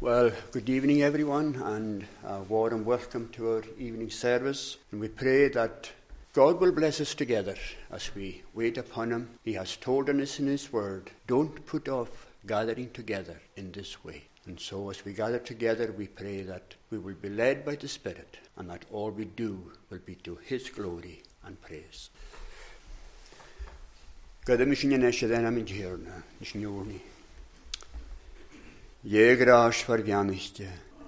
Well, good evening, everyone, and a warm welcome to our evening service. And we pray that God will bless us together as we wait upon Him. He has told us in His Word, don't put off gathering together in this way. And so, as we gather together, we pray that we will be led by the Spirit and that all we do will be to His glory and praise. Gada mi sin yna sydd enam Jégráis far bheannaiste,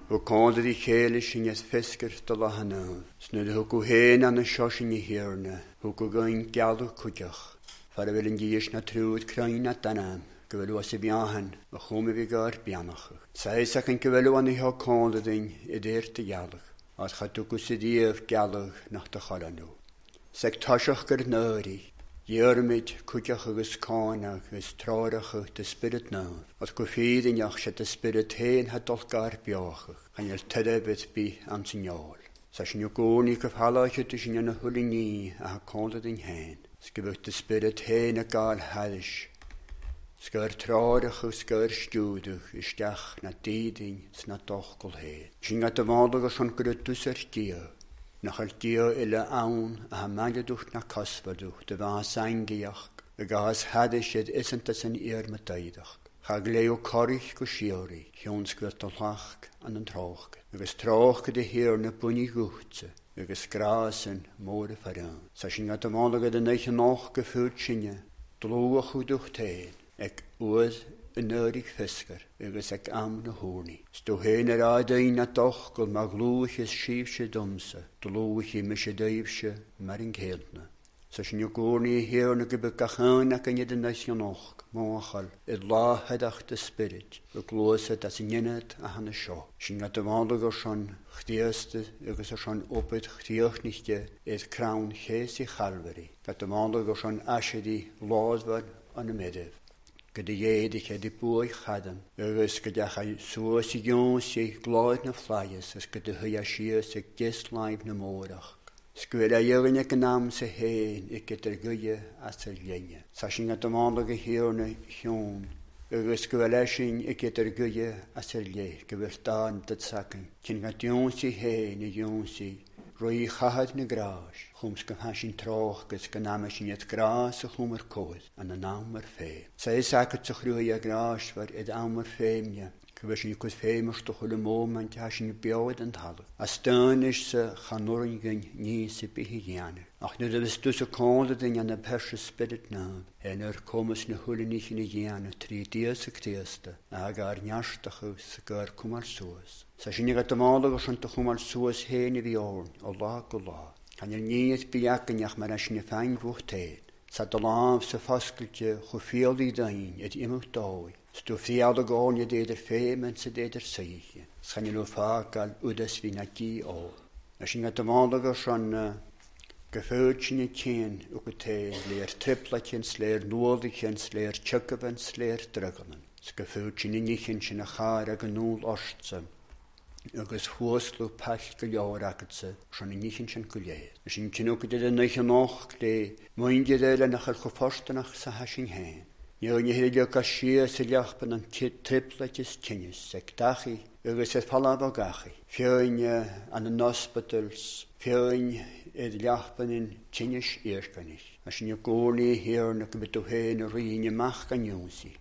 ó cáda í chéile sin as fiscar do lehanamh, sna thu go héana anna seosin i hiarne, thu go gain gealú chuideach, far a bhfuil an díos na trúd crain na danam, go bhfuil was i beahan a chuma bhí gáir beannacha. Saach an go bhfuil an ithá cáda dain i dtéirta gealach, as chatú go sa díomh nach do choranú. Sa táiseach gur nóirí, Jörmid cwteach agus cáinach gus tráirecha de spirit ná, os go féad ineach se de spirit héin ha dolgar beachach, an el tedebit bí am signál. Sa sin gcóí go fhaláise tu sin na thula ní a ha cóla in héin, scibuh de spirit héin a gáil heis. Sgur tráireach agus sgur stúdach isteach na dídain sna dochgol héin. Sin a do bhála agus an gurú dúsar díach, nach al dio aun a ha magaducht na kasvaducht, de war sein geach, a gas hade shit isent as an ihr mataidach. Chag leo corich go siori, hions gwyrt o lach an an troch, agus troch gyda hir na bwni gwtse, agus gras yn môr y ffaran. Sa sy'n gadamolag ydy neich yn o een ydig visser, een am na hwni. Sto hen yr adain a dochgol ma domse, ys sif se domsa, glwych i mis y daif mar yn celdna. Sa sy'n yw na spirit, y glwysad at yn ynad a hana sio. Sy'n na o sion chdiastu, agos o op nichte, eith crawn ches i chalfari. Gadamalog o sion asedi, an. gyda ied eich edrych bwy chadan. Yrys gyda chai sŵr sy'n gion sy'n glod na fflaias ys gyda hwy a siar sy'n gys laif na môrach. Sgwyr a yw'n y gynnam sy'n hen i gyda'r gwyau a sy'n lenia. Sa sy'n gadamonog y hir na hiwn. Yrys gwyl a sy'n i gyda'r gwyau a sy'n le gyfyrdan dydsagan. Cyn gadawn sy'n hen i yw'n roi chahad na grás, chums go hasin troch gus go náme sin het grás a chumar cóid an an ámar fé. Sa is agat sa chrúi a grás war id ámar féimne, go sin cos féimar do chula móm an te sin beid an tal. A stön is sa chanúringin ní sa bihi gheanne. Ach nu vis du sa cóla din an na perse spirit ná, en er comas na hulinich in gheanne trí días a ctéasta, a gar neastachu sa gar cumar suas. Sa sin ga mála go sin chumar suas héna bhí ón ó lá go lá. Can ir níos beachganneach mar sin na féin bhuchtéad. Sa do láh sa foscailte chu féalí dain it imimecht dáid. Stú fiad a gáine déidir fémen sa déidir saige. Schan nó fágal udas hí na tí ó. Na sin ga mála go sin geföud sin céan u go té léir triplacin sléir nuolacin sléir tucaban sléir dragaman. Sgeföud sin nichin sin na chár a go núl ostsam. agus fuaslú pell go leabhar agad sa sena níchan sin go léad. sin cinú go idir na nach lé muinde éile nach chu fástanach sa hesin héin. Níor ní héile go si sa leachpan an triplatis tinnis ag dachi agus é fallá gachi. Fiine an an hospitals, fiin iad leachpan in tinnis éircanis. a sin gcónaí hir na go bit héin a riine meach gan jónsaí.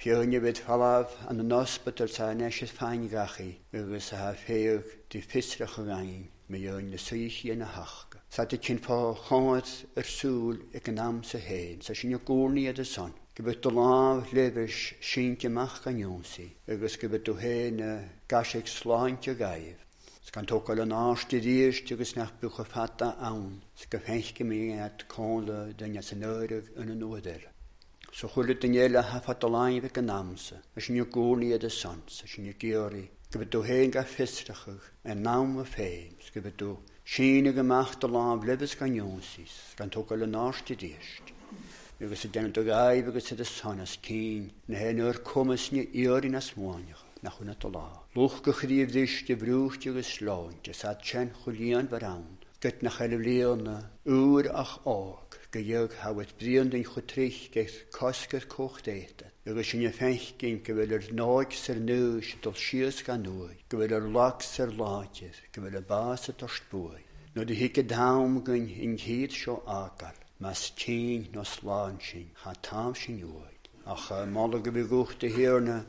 Fiúne bid fallh an an osspetal sa neis féin gachi agus a ha féoh dí fisreach a gain mé dheon na suí na hacha. Sa de cin fá cháid ar súl ag an am sa héin, sa sin gcónaí a son. Go bit do láh levis sinteach an jónsaí, agus go bit do héna gasigh sláinte gaibh. gan tóáil an áiste ríis tugus nach bucha fata ann, sa go féice mé at cóla danne san nuireh in an nuidir. So chuile danéile hafa doláin bheith an námsa, a sin gcónaí a sans, a sin géirí, go bit dú héin ga fistrachuch an nám a féim, go bit dú sína goach do lá lebes gan jósís, gan tó le náiste díist. agus a denna gaib agus a sanas cín na hen o'r comas ni iori na smoanach na chuna to lá. Lúch go chríomh dhís de brúcht agus sláinte sa chen chulíon varán, Gut na chelíonna úr ach ág go dheag hafud bríon den chutrich geith cosgur cóch déite. Agus sinne fechcin go bhfuil ar náid sir núis dul sios gan nuai, go bhfuil ar lach sir láidir, go bhfuil ar bása tost búi. Nó di hiic a dám gan in chéad seo ágal mas tín nó sláán sin cha tám sin uid. Ach mála go bh gochtta hiarna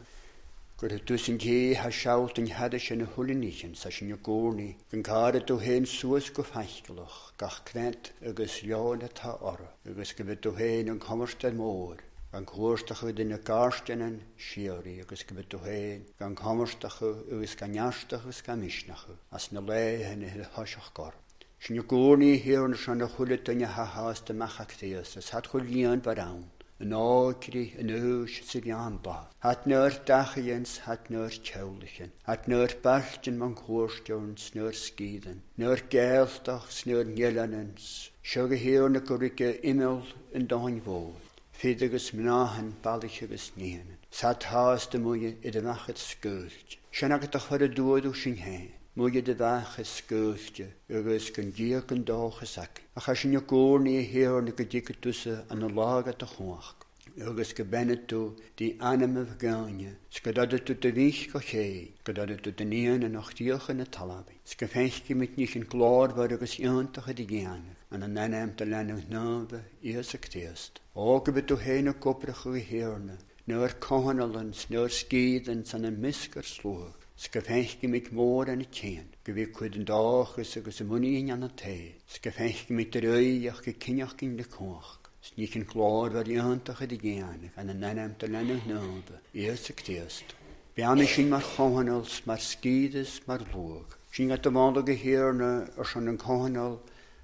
gur dús an dé ha seált an heada sin na thuliníin sa sin nagónaí, er gan cáda tú héin suas go feicilch gach crent agus leáin atá ora, agus go bh tú héin an commarste mór. gan cuairstacha duine gástainan sií agus go bit héin, gan commarstacha agus gan nearstacha gan misisnacha, as na léthe na thuiseach gar. Sin gcónaí hiann sena chulatain haáasta meachchataíos a hat chulíon barán. An ákiri an ús sa bheanba. Hat nuair dachahéns hat nuair telichen, hat nuair bartin man chóirsteún snuair scían, nuair gealtach snuair nielanins, Seo go hiú na goige imil an dáin bhóil, Fiad agus mnáhan bailach agus níana, Sa táas de muine i d machchad scúilt, Sena go a chur a dúadú sin héin. Múige de bhecha scúte agus gon díoch an dáchas ac. A cha sin gcónaí héarna go ddícha tusa an na lága a chuach. agus go benne tú dí anamh gáine, go dada tú de bhís go ché, go dada tú daíana a nachtíocha na talabí. S go féici mit ní an gládhar agus iontacha d ggéanana an an naim de lenah nábeh íos a téast. Ó go bit tú héna copracha go héarna, nuair cohanalans nuair scían san na miscar slúach. Ska féici mit mór an chéan, go bhí chud an dáchas agus a muíon anna té, Ska féici mit a roiíach go cineach cin de cuach. Sní an chlár war íhantacha i ggéanaach an an naimta lena nába, íos a téast. Beanna sin mar chohanals mar scídas mar bhuaach. Sin at do bhála go héarna ar san an chohanal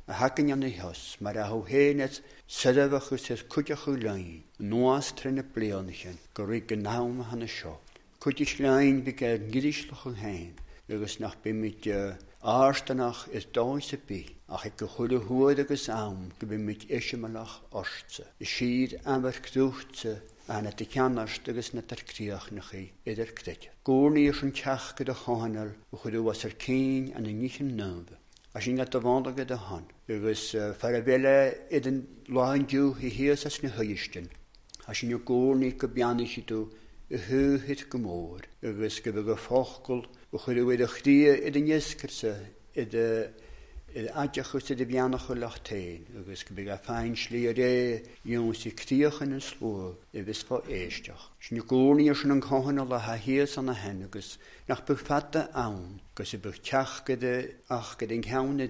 a hacan anna heos mar a héad sedahachas is chuideachú lein, nuas trena blianachan go ri go náma hanna seo. Chuidir lein be ge gidirslach an hain, agus nach be mit ástanach is dáise bí, ach ik go chuide thuid agus am go bhí mit isimeach orse. I siad amhar cruúchtse ana de ceanast agus na tarcríoch na chi idir creide. Gúrníos an teach go a háinar ó chuú was ar céin an na níchan nóbe. a sin at bhánda go a han, agus fer a bheile idir láinú i héas as na thuisten, a sin go gcónaí go beanana si tú i thuhit go mór, agus go bh go fácail go chuir bhfuid a chrí i d nescarsa i aideachchus de bheannach chu lechtéin, agus go bh a féin slí a ré dún sí críochan an slú i bhís fá éisteach. Sna gcónaí sin an chohanna le ha hías an na hen agus nach bu fatta ann, gus i buh teachgade ach go den cheanna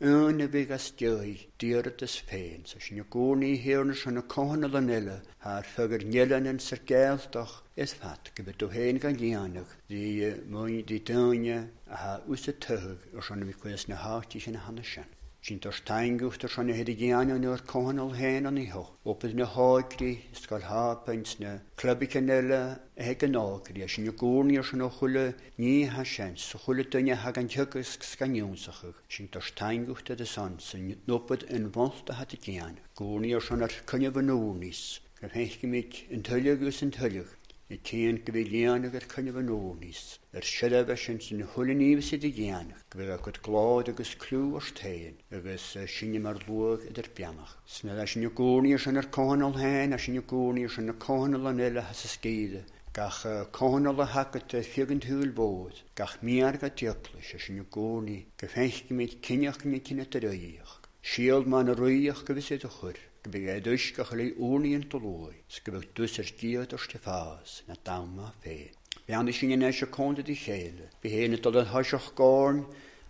ríist. Una bhí as deoid díad is féin, sa sin gcónaí héarna sin na cohanna le nile haar fugur njelan sa geldach is fat go bet héin gan líanach dí mu dí daine a ha úsa tug ar sanna bhí cuias na hátí sin na hanna sin. Sin tar steingucht ar sanna héidir ggéana nuair cohanal héin an ího. Opad na háirí sscoil hápaint na clubbice eile he an águrí a sin na gcóníar san chuile ní ha sin sa chuile duine ha an tugus scanúnsachuch sin tar steinguchtta de san san nopad in bhilta hat géan. Gcóníar san ar cunne bhanúníos, gur féici mit an tuilegus an tuileach i céan go bhí léana gur chunne bh nóníos, ar siadh sin san thulaníomh si ggéanach, go bhfuh go glád agus clú ar tain agus sinne mar luach idir beamach. Sna lei sin gcóí sin ar cáinal hain a sin gcóí sin na cáinal an eile has sa scéide, gach cáinal a hagat figan túúil bód, gach miar go teopla a sin gcóí go féici méid cineach na cinenne taríoch. Síald man a roiach go visé a chur, go bh é dus go chalí úíon tolói, go bh dus ar díad ar stefás na dama fé. Beanna sin in éis conda í chéile, Bhí héna tal an haiseach gáin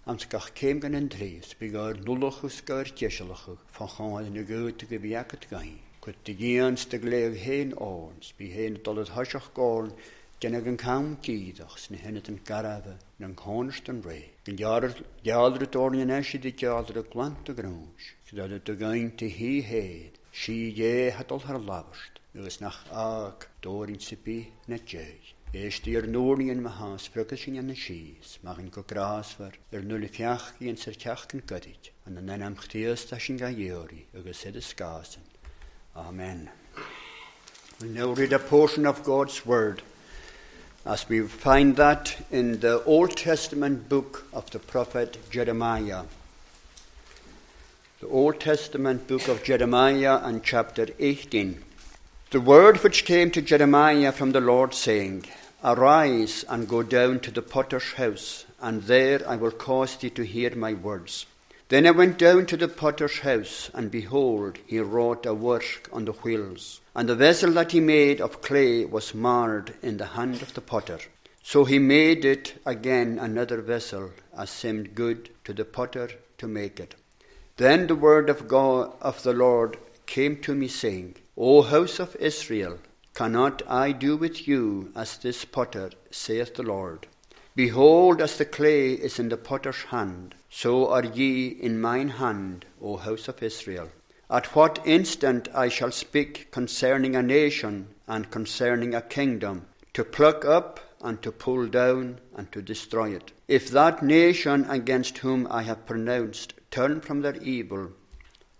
an gach céim gan an tríos, bí gur nulachus gur deisialachu fan cháin na gúta go bhíagad gain. Cud de géans de léh héin áns, bí héna tal an haiseach gáin Genne an cam tíach na henne an garabh na an cónast an ré. Gan deadra dóna eisi de deadra a glant a grúis. dat het de gain te hí héad, si dhé het al haar labast, agus nach ag dórin sipi na dé. Éistí ar nóíon me hás frugus sin an na síos, mar an go grásfar ar nula fiachí an sa teachcin godid, an na nenamchtíos tá sin ga dhéorí agus sé a skásan. Amen. We now read a portion of God's Word as we find that in the Old Testament book of the prophet Jeremiah. the Old Testament book of Jeremiah and chapter 18. The word which came to Jeremiah from the Lord, saying, Arise and go down to the potter's house, and there I will cause thee to hear my words. Then I went down to the potter's house, and behold, he wrought a work on the wheels. And the vessel that he made of clay was marred in the hand of the potter. So he made it again another vessel, as seemed good to the potter to make it. Then the word of God of the Lord came to me, saying, O house of Israel, cannot I do with you as this potter, saith the Lord? Behold, as the clay is in the potter's hand, so are ye in mine hand, O house of Israel. At what instant I shall speak concerning a nation and concerning a kingdom, to pluck up and to pull down and to destroy it. If that nation against whom I have pronounced turn from their evil,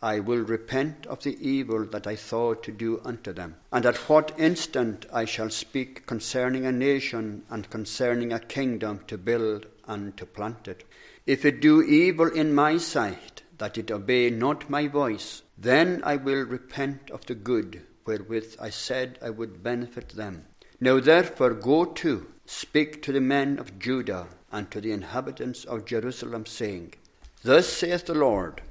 I will repent of the evil that I thought to do unto them. And at what instant I shall speak concerning a nation and concerning a kingdom to build and to plant it. If it do evil in my sight, that it obey not my voice, then I will repent of the good wherewith I said I would benefit them. Now therefore go to, speak to the men of Judah and to the inhabitants of Jerusalem, saying, Thus saith the Lord,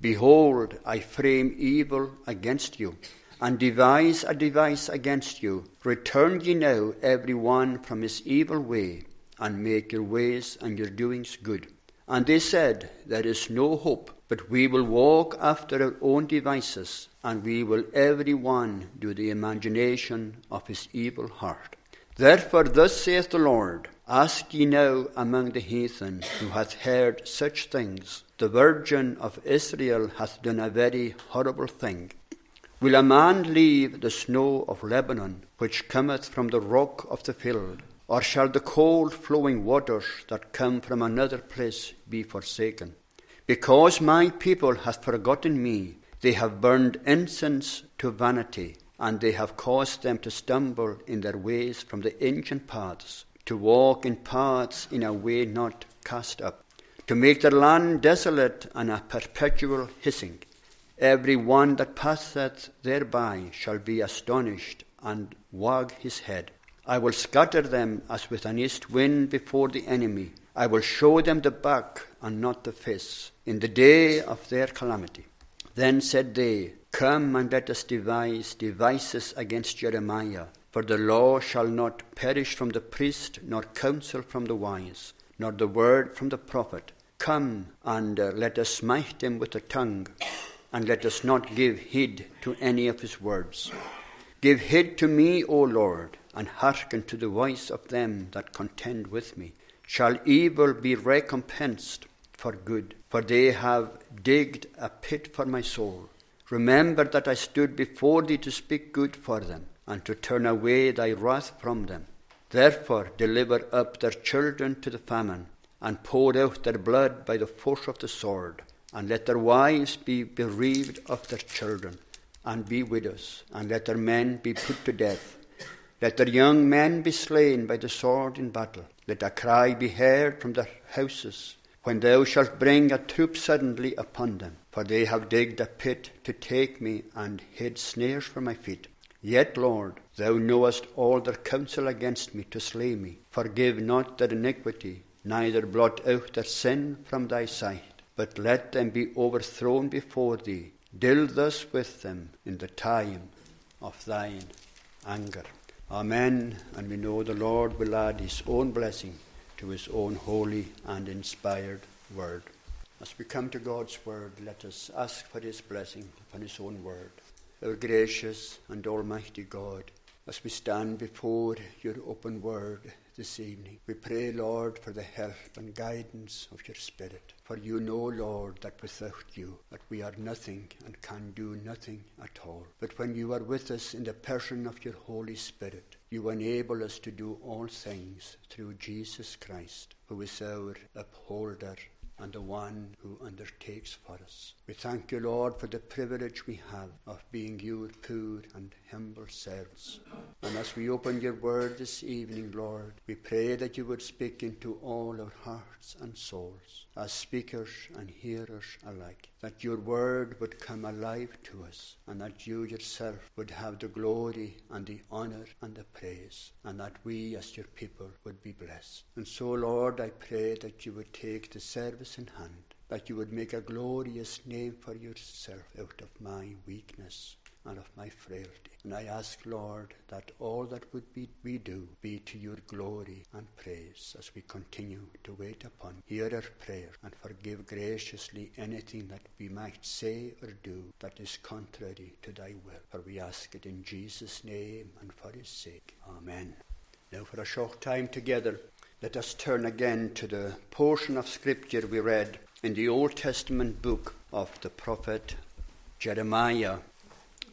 Behold, I frame evil against you, and devise a device against you. Return ye now every one from his evil way, and make your ways and your doings good. And they said, There is no hope, but we will walk after our own devices, and we will every one do the imagination of his evil heart. Therefore, thus saith the Lord Ask ye now among the heathen who hath heard such things. The Virgin of Israel hath done a very horrible thing. Will a man leave the snow of Lebanon, which cometh from the rock of the field? Or shall the cold flowing waters that come from another place be forsaken? Because my people hath forgotten me, they have burned incense to vanity, and they have caused them to stumble in their ways from the ancient paths, to walk in paths in a way not cast up, to make their land desolate and a perpetual hissing. Every one that passeth thereby shall be astonished and wag his head. I will scatter them as with an east wind before the enemy. I will show them the back and not the face in the day of their calamity. Then said they, Come and let us devise devices against Jeremiah, for the law shall not perish from the priest, nor counsel from the wise, nor the word from the prophet. Come and uh, let us smite him with the tongue, and let us not give heed to any of his words. Give heed to me, O Lord, and hearken to the voice of them that contend with me. Shall evil be recompensed for good? For they have digged a pit for my soul. Remember that I stood before thee to speak good for them, and to turn away thy wrath from them. Therefore deliver up their children to the famine, and pour out their blood by the force of the sword, and let their wives be bereaved of their children, and be widows, and let their men be put to death. Let their young men be slain by the sword in battle. Let a cry be heard from their houses when thou shalt bring a troop suddenly upon them. For they have digged a pit to take me and hid snares for my feet. Yet, Lord, thou knowest all their counsel against me to slay me. Forgive not their iniquity, neither blot out their sin from thy sight, but let them be overthrown before thee. Deal thus with them in the time of thine anger. Amen. And we know the Lord will add his own blessing to his own holy and inspired word. As we come to God's word, let us ask for his blessing upon his own word. Our gracious and almighty God, as we stand before your open word this evening, we pray, Lord, for the help and guidance of your Spirit. For you know, Lord, that without you, that we are nothing and can do nothing at all. But when you are with us in the person of your Holy Spirit, you enable us to do all things through Jesus Christ, who is our upholder and the one who undertakes for us. We thank you, Lord, for the privilege we have of being your poor and humble servants. And as we open your word this evening, Lord, we pray that you would speak into all our hearts and souls, as speakers and hearers alike, that your word would come alive to us, and that you yourself would have the glory and the honour and the praise, and that we as your people would be blessed. And so, Lord, I pray that you would take the service in hand, that you would make a glorious name for yourself out of my weakness and of my frailty. And I ask, Lord, that all that would be we do be to your glory and praise as we continue to wait upon. Hear our prayer and forgive graciously anything that we might say or do that is contrary to thy will. For we ask it in Jesus' name and for his sake. Amen. Now for a short time together, let us turn again to the portion of Scripture we read in the Old Testament book of the prophet Jeremiah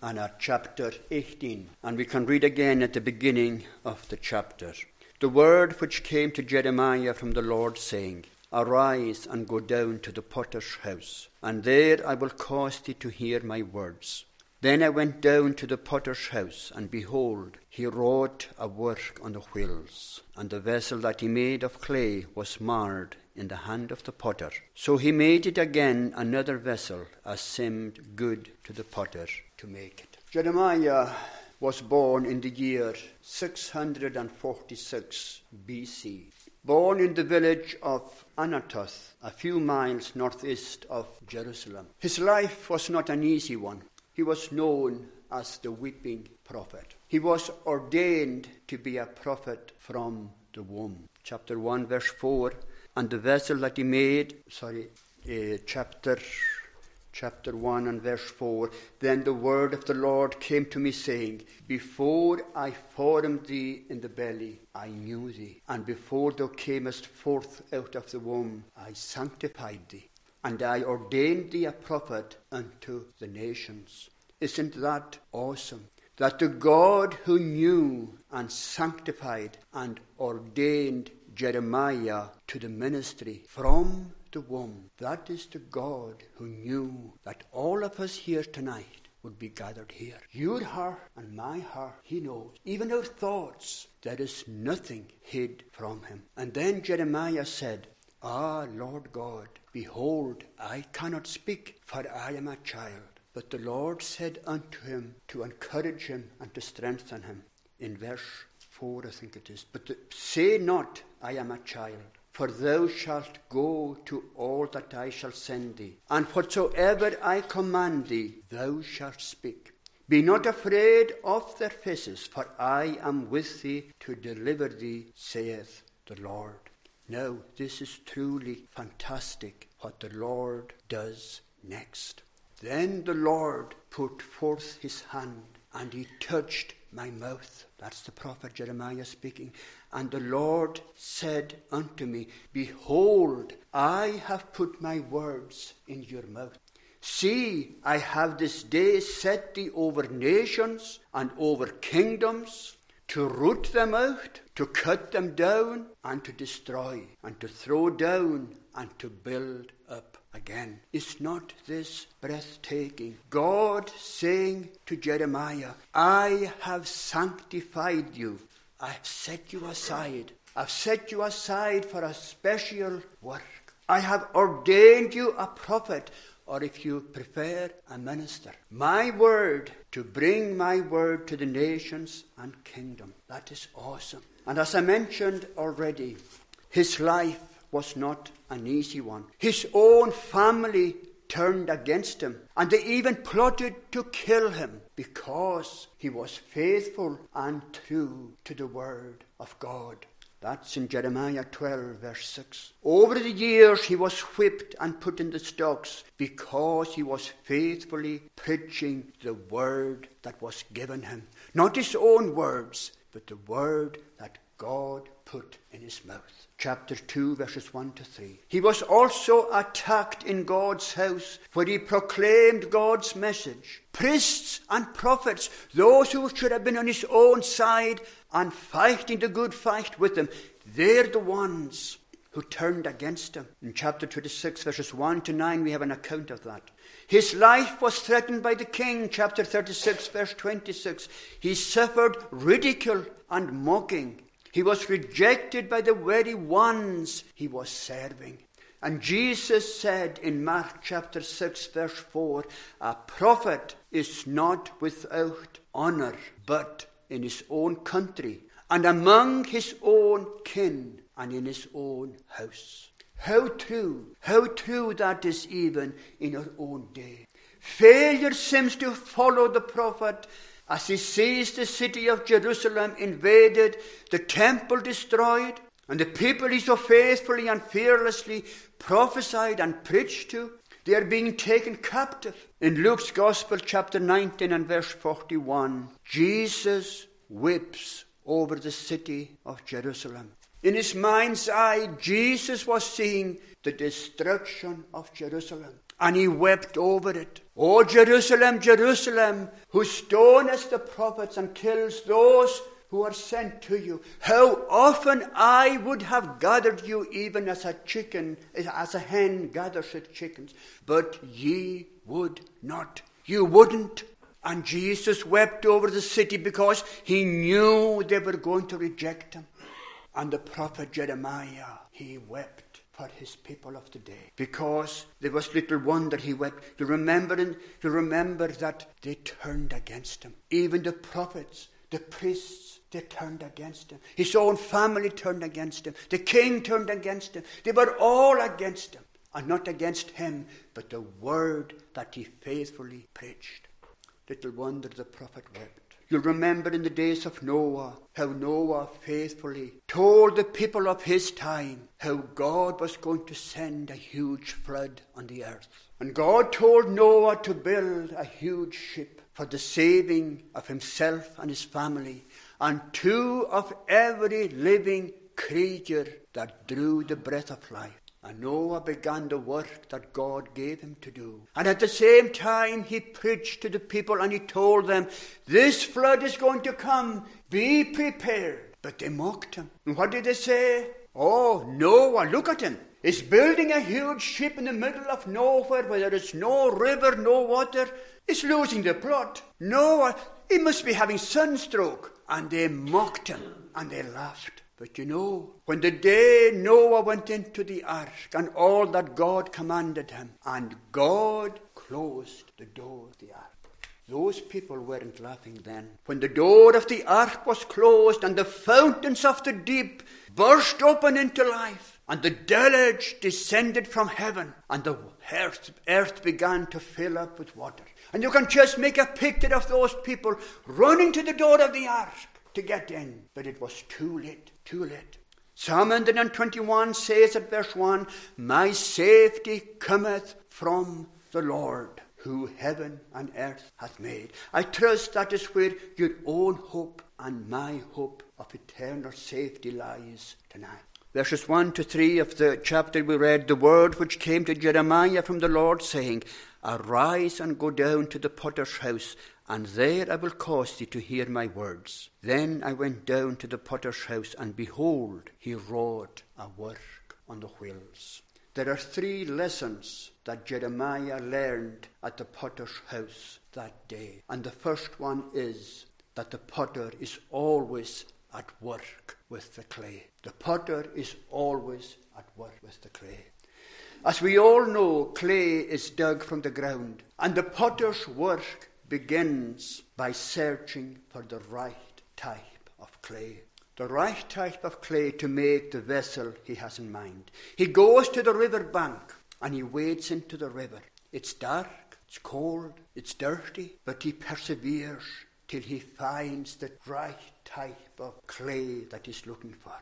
and at chapter 18. And we can read again at the beginning of the chapter. The word which came to Jeremiah from the Lord, saying, Arise and go down to the potter's house, and there I will cause thee to hear my words. Then I went down to the potter's house, and behold, he wrought a work on the wheels, and the vessel that he made of clay was marred in the hand of the potter. So he made it again another vessel, as seemed good to the potter to make it. Jeremiah was born in the year 646 BC. Born in the village of Anathoth, a few miles northeast of Jerusalem. His life was not an easy one. He was known as the weeping prophet. He was ordained to be a prophet from the womb. Chapter 1, verse 4. And the vessel that he made, sorry, uh, chapter chapter 1 and verse 4 Then the word of the Lord came to me, saying, Before I formed thee in the belly, I knew thee, and before thou camest forth out of the womb, I sanctified thee and I ordained thee a prophet unto the nations. Isn't that awesome? That the God who knew and sanctified and ordained Jeremiah to the ministry from the womb, that is the God who knew that all of us here tonight would be gathered here. Your heart and my heart, He knows. Even our thoughts, there is nothing hid from Him. And then Jeremiah said, Ah, Lord God, behold, I cannot speak, for I am a child. But the Lord said unto him to encourage him and to strengthen him. In verse 4, I think it is. But the, say not, I am a child. For thou shalt go to all that I shall send thee, and whatsoever I command thee, thou shalt speak. Be not afraid of their faces, for I am with thee to deliver thee, saith the Lord. Now, this is truly fantastic what the Lord does next. Then the Lord put forth his hand and he touched my mouth. That's the prophet Jeremiah speaking. And the Lord said unto me, Behold, I have put my words in your mouth. See, I have this day set thee over nations and over kingdoms to root them out, to cut them down, and to destroy, and to throw down, and to build up again. Is not this breathtaking? God saying to Jeremiah, I have sanctified you, I have set you aside. I've set you aside for a special work. I have ordained you a prophet or if you prefer, a minister. My word to bring my word to the nations and kingdom. That is awesome. And as I mentioned already, his life was not an easy one. His own family turned against him, and they even plotted to kill him because he was faithful and true to the word of God. That's in Jeremiah 12, verse 6. Over the years he was whipped and put in the stocks because he was faithfully preaching the word that was given him. Not his own words, but the word that God put in his mouth. Chapter 2, verses 1 to 3. He was also attacked in God's house, where he proclaimed God's message. Priests and prophets, those who should have been on his own side and fighting the good fight with them, they're the ones who turned against him. In chapter 26, verses 1 to 9, we have an account of that. His life was threatened by the king, chapter 36, verse 26. He suffered ridicule and mocking. He was rejected by the very ones he was serving. And Jesus said in Mark chapter 6, verse 4 A prophet is not without honor, but in his own country and among his own kin and in his own house. How true, how true that is even in our own day. Failure seems to follow the prophet as he sees the city of Jerusalem invaded, the temple destroyed, and the people he so faithfully and fearlessly prophesied and preached to, they are being taken captive. In Luke's Gospel, chapter 19 and verse 41, Jesus weeps over the city of Jerusalem. In his mind's eye, Jesus was seeing the destruction of Jerusalem. And he wept over it. O Jerusalem, Jerusalem, who stonest the prophets and kills those who are sent to you. How often I would have gathered you even as a chicken, as a hen gathers its chickens, but ye would not. You wouldn't. And Jesus wept over the city because he knew they were going to reject him. And the prophet Jeremiah, he wept for his people of the day. Because there was little wonder he wept. To remember, to remember that they turned against him. Even the prophets, the priests, they turned against him. His own family turned against him. The king turned against him. They were all against him. And not against him, but the word that he faithfully preached. Little wonder the prophet wept. You'll remember in the days of Noah how Noah faithfully told the people of his time how God was going to send a huge flood on the earth. And God told Noah to build a huge ship for the saving of himself and his family and two of every living creature that drew the breath of life. And Noah began the work that God gave him to do. And at the same time, he preached to the people and he told them, This flood is going to come. Be prepared. But they mocked him. And what did they say? Oh, Noah, look at him. He's building a huge ship in the middle of nowhere where there is no river, no water. He's losing the plot. Noah, he must be having sunstroke. And they mocked him and they laughed. But you know, when the day Noah went into the ark and all that God commanded him, and God closed the door of the ark. Those people weren't laughing then. When the door of the ark was closed and the fountains of the deep burst open into life, and the deluge descended from heaven, and the earth, earth began to fill up with water. And you can just make a picture of those people running to the door of the ark to get in. But it was too late, too late. Psalm 121 says at verse 1 My safety cometh from the Lord, who heaven and earth hath made. I trust that is where your own hope and my hope of eternal safety lies tonight. Verses 1 to 3 of the chapter we read, the word which came to Jeremiah from the Lord, saying, Arise and go down to the potter's house, and there I will cause thee to hear my words. Then I went down to the potter's house, and behold, he wrought a work on the wheels. There are three lessons that Jeremiah learned at the potter's house that day. And the first one is that the potter is always at work with the clay. The potter is always at work with the clay. As we all know, clay is dug from the ground, and the potter's work begins by searching for the right type of clay. The right type of clay to make the vessel he has in mind. He goes to the river bank and he wades into the river. It's dark, it's cold, it's dirty, but he perseveres till he finds the right type of clay that he's looking for.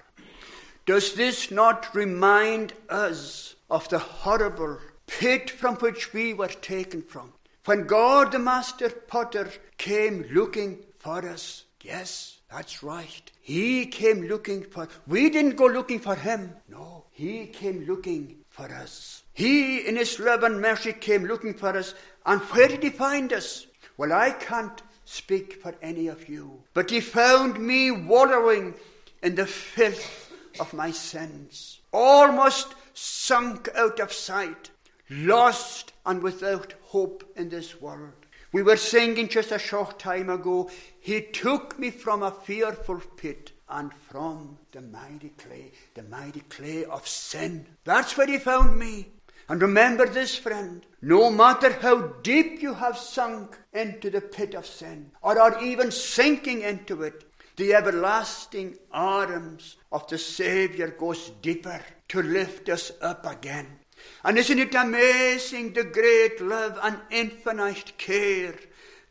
Does this not remind us of the horrible pit from which we were taken from? When God the Master Potter came looking for us, yes, that's right. He came looking for, we didn't go looking for him. No, he came looking for us. He, in his love and mercy, came looking for us. And where did he find us? Well, I can't speak for any of you, but he found me wallowing in the filth of my sins, almost sunk out of sight, lost and without hope in this world. We were singing just a short time ago, He took me from a fearful pit and from the mighty clay, the mighty clay of sin. That's where He found me. And remember this, friend, no matter how deep you have sunk into the pit of sin, or are even sinking into it, the everlasting arms of the Saviour goes deeper to lift us up again. And isn't it amazing the great love and infinite care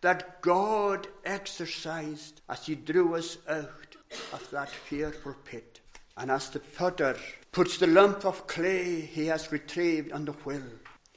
that God exercised as He drew us out of that fearful pit? And as the potter puts the lump of clay he has retrieved on the wheel,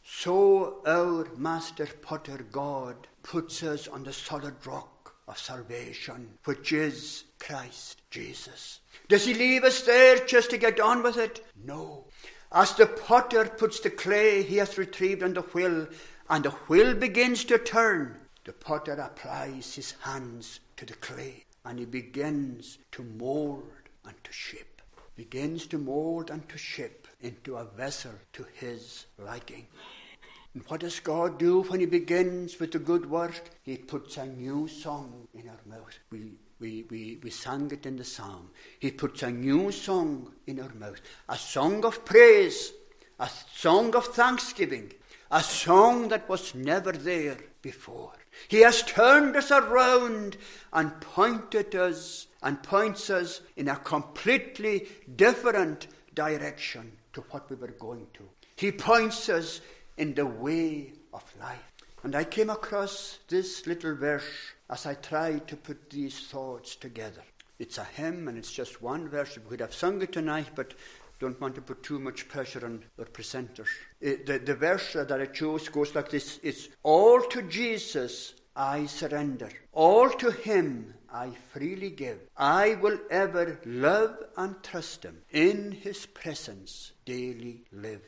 so our Master Potter God puts us on the solid rock of salvation, which is Christ Jesus. Does he leave us there just to get on with it? No. As the potter puts the clay he has retrieved on the wheel, and the wheel begins to turn, the potter applies his hands to the clay, and he begins to mold and to shape. Begins to mold and to shape into a vessel to his liking. And what does God do when He begins with the good work? He puts a new song in our mouth. We we, we, we sang it in the psalm. He puts a new song in our mouth, a song of praise, a song of thanksgiving, a song that was never there before. He has turned us around and pointed us and points us in a completely different direction to what we were going to. He points us in the way of life. And I came across this little verse as I try to put these thoughts together. It's a hymn and it's just one verse. We could have sung it tonight, but don't want to put too much pressure on our presenters. It, uh, the, the verse that I chose goes like this It's all to Jesus I surrender, all to Him I freely give. I will ever love and trust Him, in His presence daily live.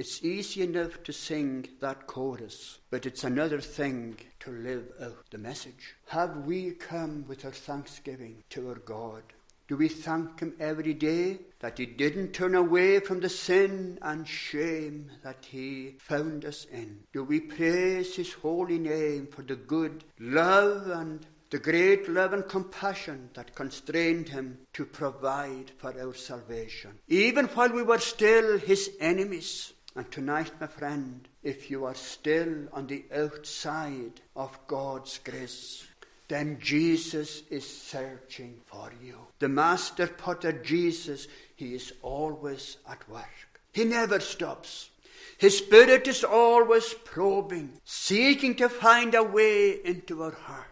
It's easy enough to sing that chorus, but it's another thing to live out the message. Have we come with our thanksgiving to our God? Do we thank Him every day that He didn't turn away from the sin and shame that He found us in? Do we praise His holy name for the good love and the great love and compassion that constrained Him to provide for our salvation? Even while we were still His enemies, and tonight, my friend, if you are still on the outside of God's grace, then Jesus is searching for you. The master potter Jesus, he is always at work. He never stops. His spirit is always probing, seeking to find a way into our heart.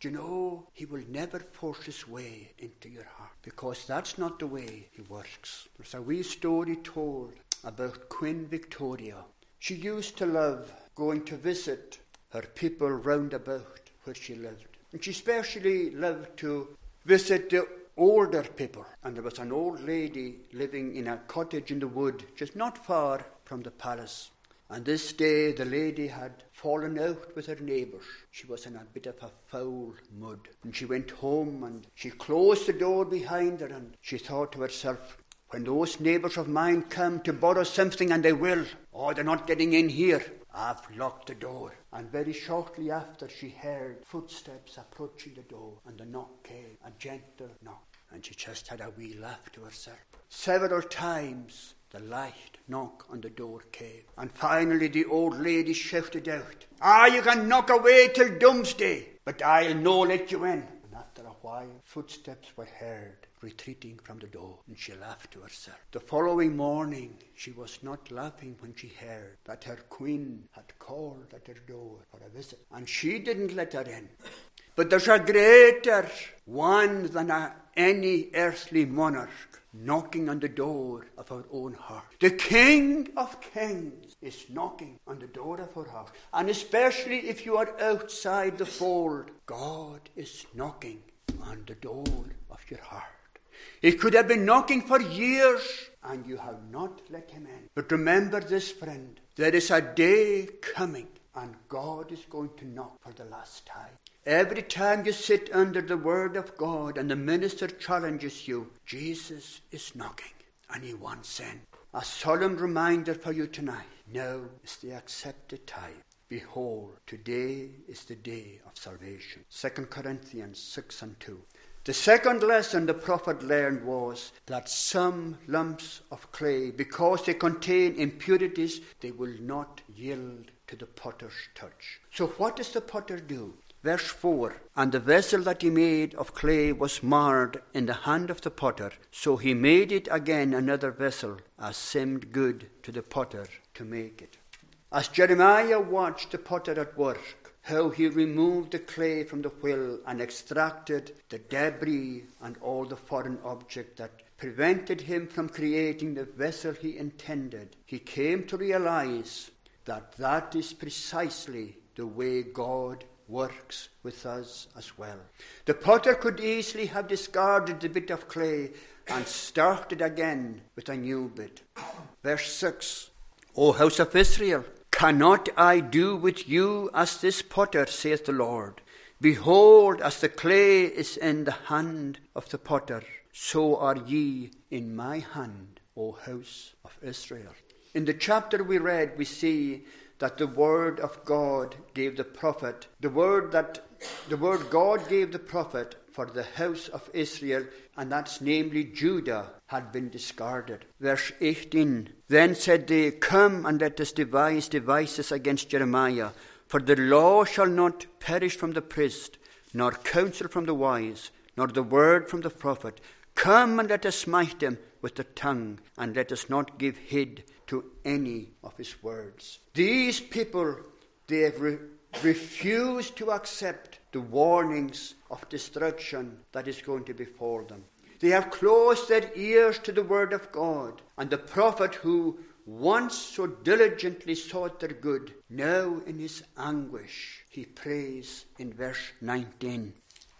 Do you know, he will never force his way into your heart because that's not the way he works. There's a wee story told about Queen Victoria. She used to love going to visit her people round about where she lived. And she especially loved to visit the older people. And there was an old lady living in a cottage in the wood, just not far from the palace. And this day the lady had fallen out with her neighbours. She was in a bit of a foul mud. And she went home and she closed the door behind her and she thought to herself, when those neighbours of mine come to borrow something, and they will, oh, they're not getting in here, I've locked the door. And very shortly after, she heard footsteps approaching the door, and the knock came, a gentle knock. And she just had a wee laugh to herself. Several times, the light knock on the door came. And finally, the old lady shouted out, Ah, you can knock away till doomsday, but I'll no let you in. After a while, footsteps were heard retreating from the door, and she laughed to herself. The following morning, she was not laughing when she heard that her queen had called at her door for a visit, and she didn't let her in. But there's a greater one than a, any earthly monarch knocking on the door of our own heart. The King of Kings is knocking on the door of our heart. And especially if you are outside the fold, God is knocking on the door of your heart. He could have been knocking for years and you have not let him in. But remember this, friend. There is a day coming and God is going to knock for the last time. Every time you sit under the Word of God and the minister challenges you, Jesus is knocking and he wants in. A solemn reminder for you tonight. Now is the accepted time. Behold, today is the day of salvation. 2 Corinthians 6 and 2. The second lesson the prophet learned was that some lumps of clay, because they contain impurities, they will not yield to the potter's touch. So, what does the potter do? Verse 4 And the vessel that he made of clay was marred in the hand of the potter, so he made it again another vessel, as seemed good to the potter to make it. As Jeremiah watched the potter at work, how he removed the clay from the wheel and extracted the debris and all the foreign object that prevented him from creating the vessel he intended, he came to realize that that is precisely the way God works with us as well. The potter could easily have discarded the bit of clay and started again with a new bit. Verse 6 O house of Israel, cannot I do with you as this potter, saith the Lord? Behold, as the clay is in the hand of the potter, so are ye in my hand, O house of Israel. In the chapter we read, we see that the word of God gave the prophet, the word that the word God gave the prophet for the house of Israel, and that's namely Judah, had been discarded. Verse 18 Then said they, Come and let us devise devices against Jeremiah, for the law shall not perish from the priest, nor counsel from the wise, nor the word from the prophet. Come and let us smite him with the tongue, and let us not give heed to any of his words. These people, they have re- refused to accept the warnings of destruction that is going to befall them. They have closed their ears to the word of God, and the prophet who once so diligently sought their good, now in his anguish he prays in verse 19.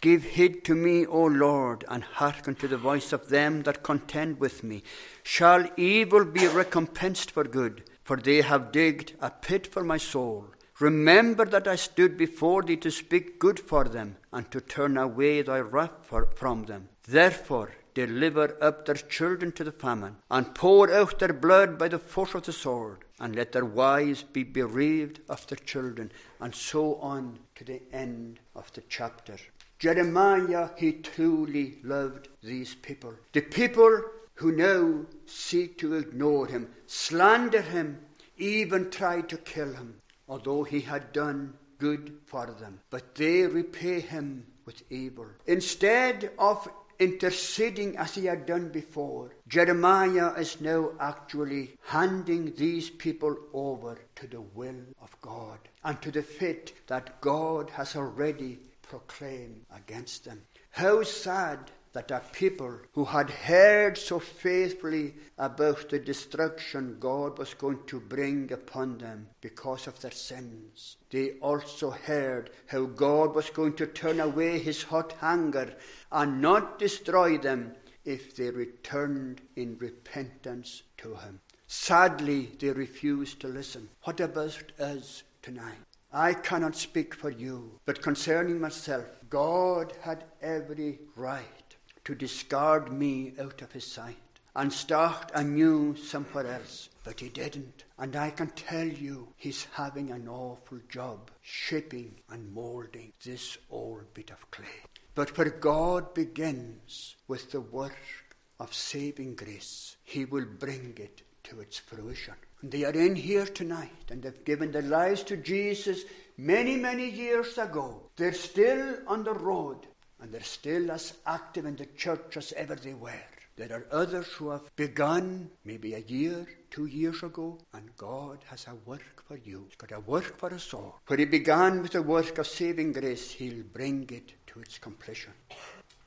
Give heed to me, O Lord, and hearken to the voice of them that contend with me. Shall evil be recompensed for good? For they have digged a pit for my soul. Remember that I stood before thee to speak good for them, and to turn away thy wrath from them. Therefore, deliver up their children to the famine, and pour out their blood by the force of the sword, and let their wives be bereaved of their children, and so on to the end of the chapter. Jeremiah, he truly loved these people. The people who now seek to ignore him, slander him, even try to kill him, although he had done good for them. But they repay him with evil. Instead of interceding as he had done before, Jeremiah is now actually handing these people over to the will of God and to the fate that God has already proclaim against them. How sad that a people who had heard so faithfully about the destruction God was going to bring upon them because of their sins, they also heard how God was going to turn away his hot anger and not destroy them if they returned in repentance to him. Sadly, they refused to listen. What about us tonight? I cannot speak for you, but concerning myself, God had every right to discard me out of his sight and start anew somewhere else, but he didn't. And I can tell you, he's having an awful job shaping and moulding this old bit of clay. But where God begins with the work of saving grace, he will bring it to its fruition. And they are in here tonight and they've given their lives to Jesus many, many years ago. They're still on the road and they're still as active in the church as ever they were. There are others who have begun maybe a year, two years ago, and God has a work for you. He's got a work for us all. Where He began with the work of saving grace, He'll bring it to its completion.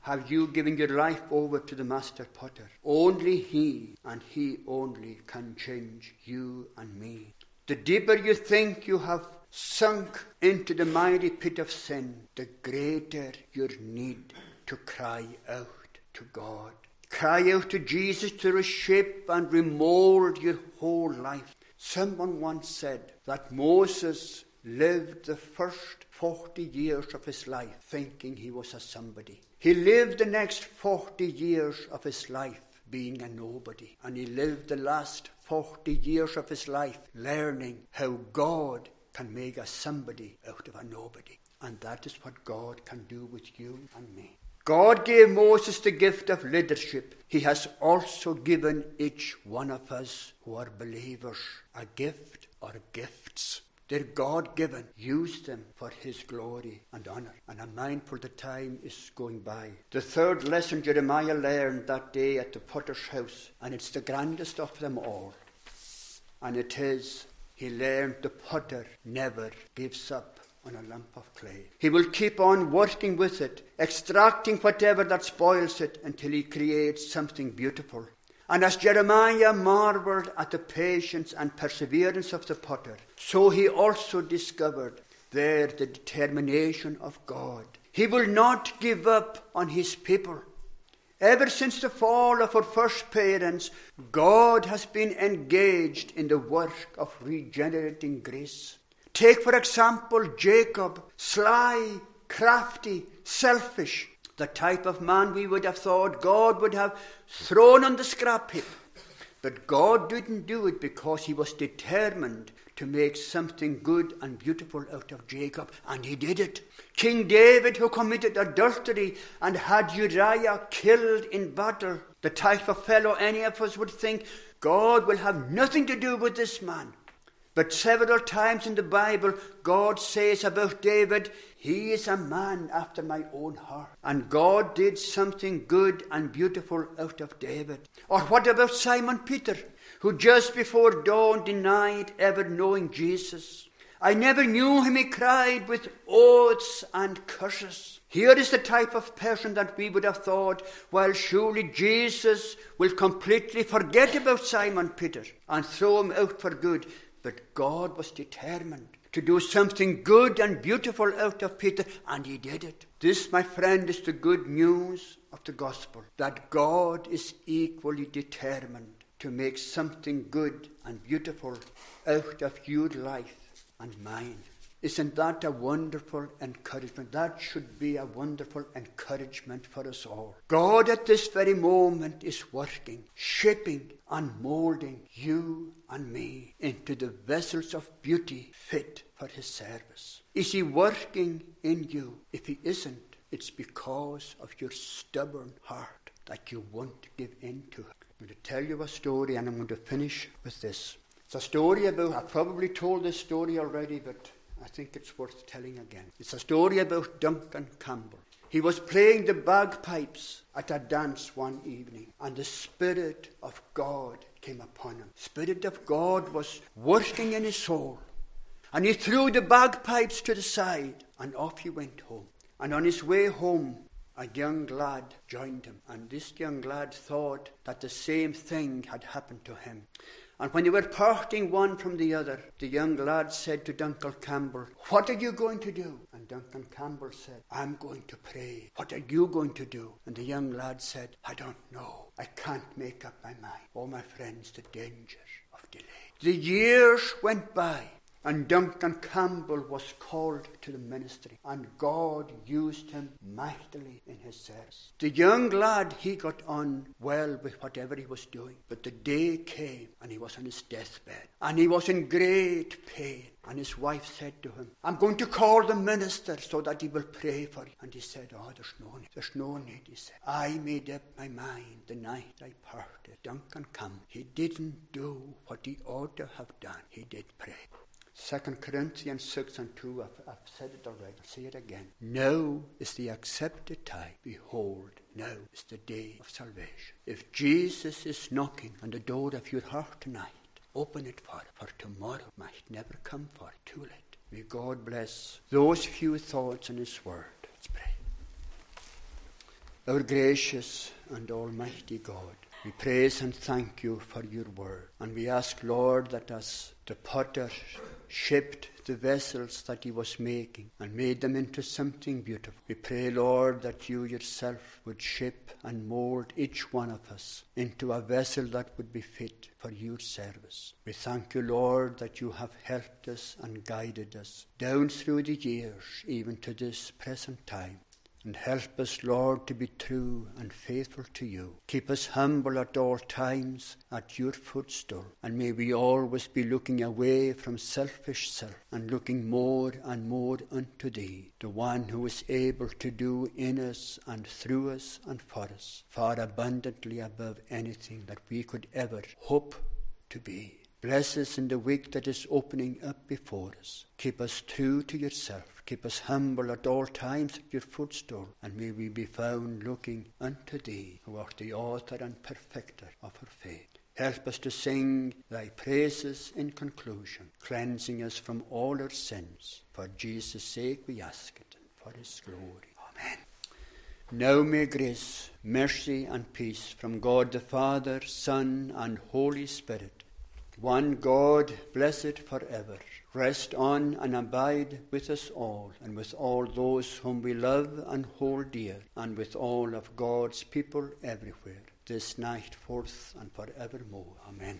Have you given your life over to the Master Potter? Only He and He only can change you and me. The deeper you think you have sunk into the miry pit of sin, the greater your need to cry out to God. Cry out to Jesus to reshape and remold your whole life. Someone once said that Moses lived the first 40 years of his life thinking he was a somebody. He lived the next 40 years of his life being a nobody. And he lived the last 40 years of his life learning how God can make a somebody out of a nobody. And that is what God can do with you and me. God gave Moses the gift of leadership. He has also given each one of us who are believers a gift or gifts. They're God given. Use them for His glory and honour. And I'm mindful the time is going by. The third lesson Jeremiah learned that day at the potter's house, and it's the grandest of them all. And it is, he learned the potter never gives up on a lump of clay. He will keep on working with it, extracting whatever that spoils it until he creates something beautiful. And as Jeremiah marveled at the patience and perseverance of the potter, so he also discovered there the determination of God. He will not give up on his people. Ever since the fall of our first parents, God has been engaged in the work of regenerating grace. Take, for example, Jacob, sly, crafty, selfish, the type of man we would have thought God would have thrown on the scrap heap. But God didn't do it because he was determined to make something good and beautiful out of Jacob, and he did it. King David, who committed adultery and had Uriah killed in battle, the type of fellow any of us would think God will have nothing to do with this man. But several times in the Bible, God says about David, he is a man after my own heart. And God did something good and beautiful out of David. Or what about Simon Peter, who just before dawn denied ever knowing Jesus? I never knew him, he cried, with oaths and curses. Here is the type of person that we would have thought, well, surely Jesus will completely forget about Simon Peter and throw him out for good. But God was determined to do something good and beautiful out of Peter, and he did it. This, my friend, is the good news of the gospel that God is equally determined to make something good and beautiful out of your life and mine. Isn't that a wonderful encouragement? That should be a wonderful encouragement for us all. God at this very moment is working, shaping, and molding you and me into the vessels of beauty fit for His service. Is He working in you? If He isn't, it's because of your stubborn heart that you won't give in to it. I'm going to tell you a story, and I'm going to finish with this. It's a story about, I've probably told this story already, but I think it's worth telling again. It's a story about Duncan Campbell. He was playing the bagpipes at a dance one evening, and the Spirit of God came upon him. Spirit of God was working in his soul. And he threw the bagpipes to the side, and off he went home. And on his way home, a young lad joined him, and this young lad thought that the same thing had happened to him. And when they were parting one from the other, the young lad said to Duncan Campbell, What are you going to do? And Duncan Campbell said, I'm going to pray. What are you going to do? And the young lad said, I don't know. I can't make up my mind. Oh, my friends, the dangers of delay. The years went by. And Duncan Campbell was called to the ministry, and God used him mightily in his service. The young lad, he got on well with whatever he was doing, but the day came and he was on his deathbed, and he was in great pain. And his wife said to him, I'm going to call the minister so that he will pray for you. And he said, Oh, there's no need. There's no need, he said. I made up my mind the night I parted. Duncan Campbell, he didn't do what he ought to have done. He did pray. Second Corinthians 6 and 2, I've, I've said it already, I'll say it again. Now is the accepted time. Behold, now is the day of salvation. If Jesus is knocking on the door of your heart tonight, open it for him, for tomorrow might never come for it. too late. May God bless those few thoughts in His Word. Let's pray. Our gracious and almighty God, We praise and thank you for your word. And we ask, Lord, that as the potter shaped the vessels that he was making and made them into something beautiful, we pray, Lord, that you yourself would shape and mold each one of us into a vessel that would be fit for your service. We thank you, Lord, that you have helped us and guided us down through the years, even to this present time. And help us, Lord, to be true and faithful to you. Keep us humble at all times at your footstool. And may we always be looking away from selfish self and looking more and more unto thee, the one who is able to do in us and through us and for us far abundantly above anything that we could ever hope to be. Bless us in the week that is opening up before us. Keep us true to yourself. Keep us humble at all times at your footstool. And may we be found looking unto thee, who art the author and perfecter of our faith. Help us to sing thy praises in conclusion, cleansing us from all our sins. For Jesus' sake we ask it, and for his glory. Amen. Now may grace, mercy, and peace from God the Father, Son, and Holy Spirit one God, blessed forever, rest on and abide with us all, and with all those whom we love and hold dear, and with all of God's people everywhere, this night forth and forevermore. Amen.